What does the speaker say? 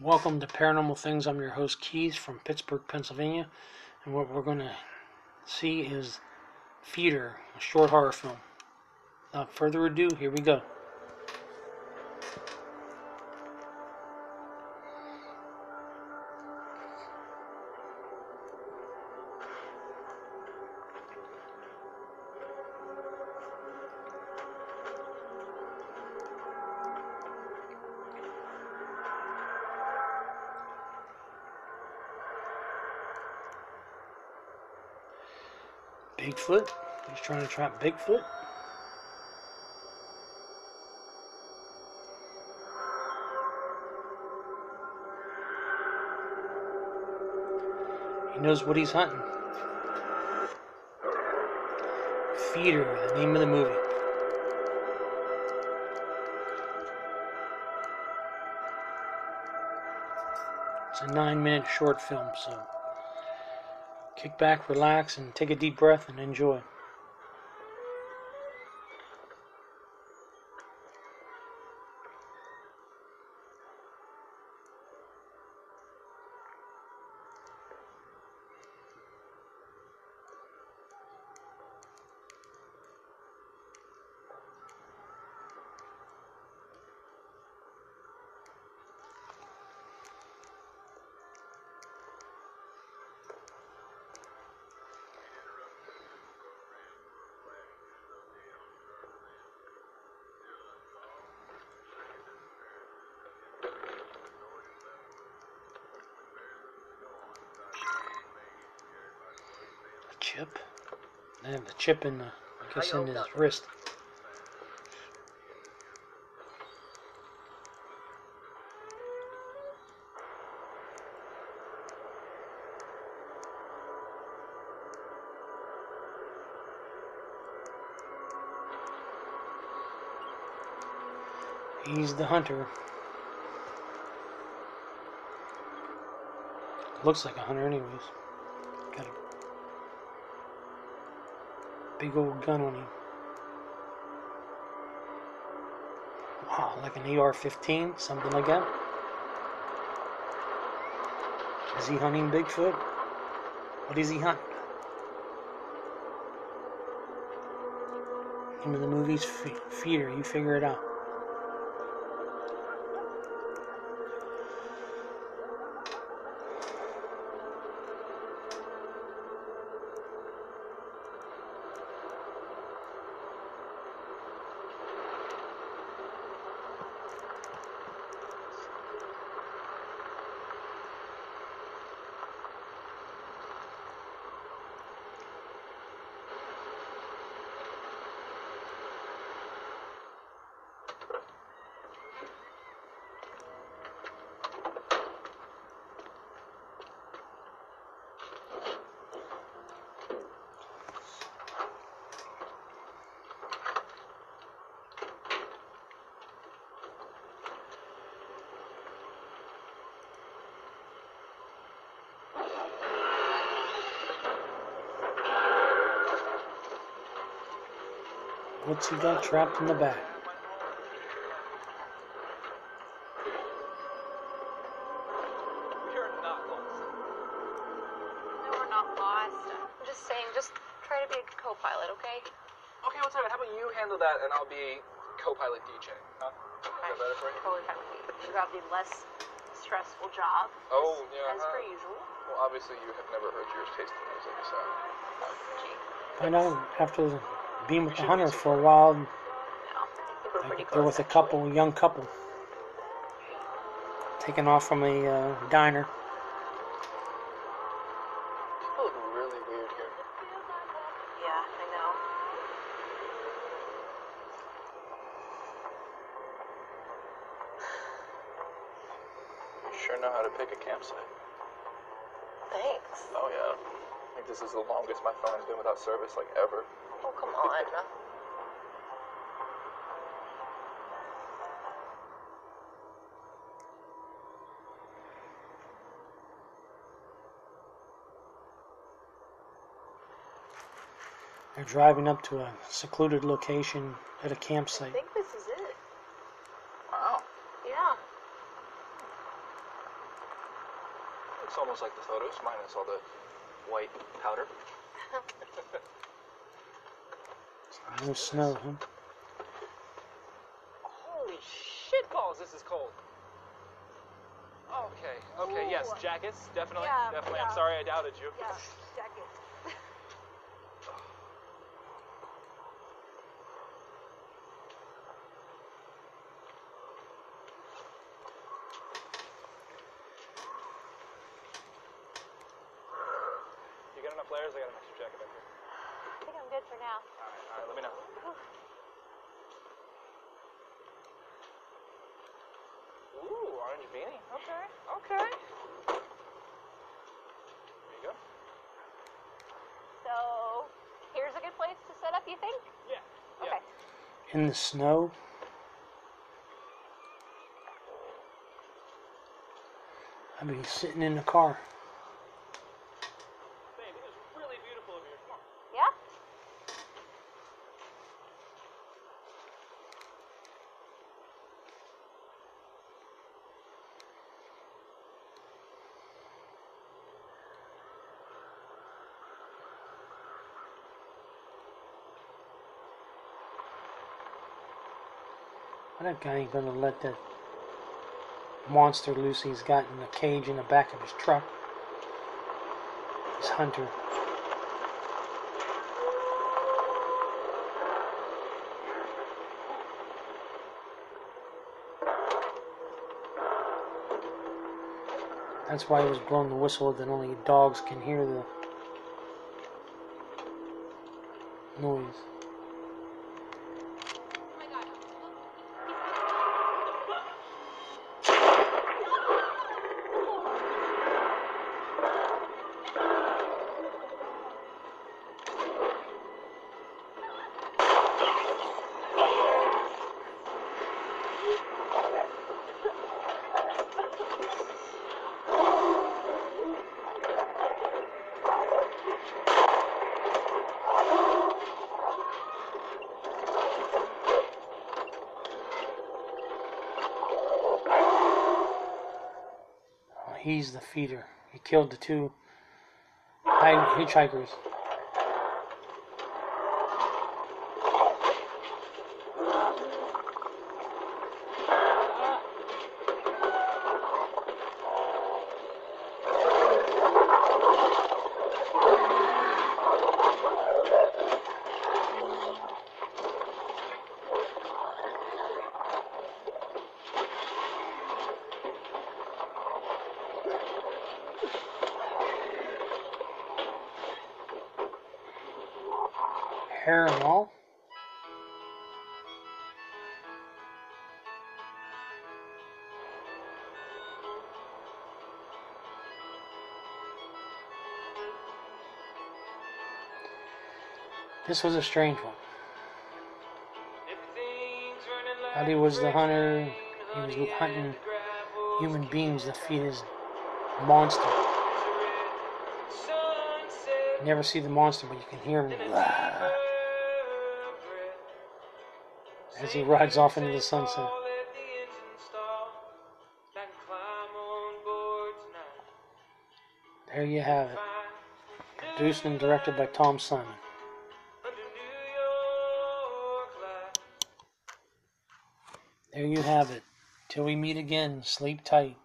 Welcome to Paranormal Things. I'm your host, Keys from Pittsburgh, Pennsylvania. And what we're going to see is Feeder, a short horror film. Without further ado, here we go. Bigfoot? He's trying to trap Bigfoot? He knows what he's hunting. Feeder, the name of the movie. It's a nine minute short film, so kick back, relax, and take a deep breath and enjoy. A chip? They have the chip in the, I guess, in his wrist. He's the hunter. Looks like a hunter, anyways. Got a big old gun on him. Wow, like an AR 15, something like that. Is he hunting Bigfoot? What is he hunting? Name the movie's Fe- Feeder, you figure it out. What's he got trapped in the back? You're not lost. No, we're not lost. I'm just saying, just try to be a co-pilot, okay? Okay, what's up? How about you handle that and I'll be co-pilot DJ? Huh? Is that better for you? Totally fine with me. You got the less stressful job. Oh, yeah. As huh? per usual. Well, obviously you have never heard yours taste the music, so. Gee, I know after being with the hunter for a while, no. I think we're pretty like, there was a couple, young couple, taken off from a uh, diner. Really weird here. Yeah, I know. You sure know how to pick a campsite. Thanks. Oh, yeah. I think this is the longest my phone has been without service, like, ever. Oh, come on. They're driving up to a secluded location at a campsite. I think this is it. Wow. Yeah. It's almost like the photos, minus all the white powder. No snow, huh? Holy shit balls, this is cold. Okay, okay, yes, jackets, definitely, Yeah, definitely. yeah. I'm sorry I doubted you. Yeah, jackets. You got enough layers? I got an extra jacket back here. I think I'm good for now. Alright, alright, let me know. Ooh, orange beanie. Okay, okay. There you go. So, here's a good place to set up, you think? Yeah. Yeah. Okay. In the snow. I'd be sitting in the car. Babe, it is really beautiful over here. Come on. Yeah? That guy ain't gonna let that monster loose he's got in the cage in the back of his truck. This hunter. That's why he was blowing the whistle that only dogs can hear the noise. He's the feeder. He killed the two hitchhikers. All. This was a strange one. Howdy was the hunter. He was hunting human beings to feed his monster. You never see the monster, but you can hear him as he rides off into the sunset. There you have it. Produced and directed by Tom Simon. There you have it. Till we meet again, sleep tight.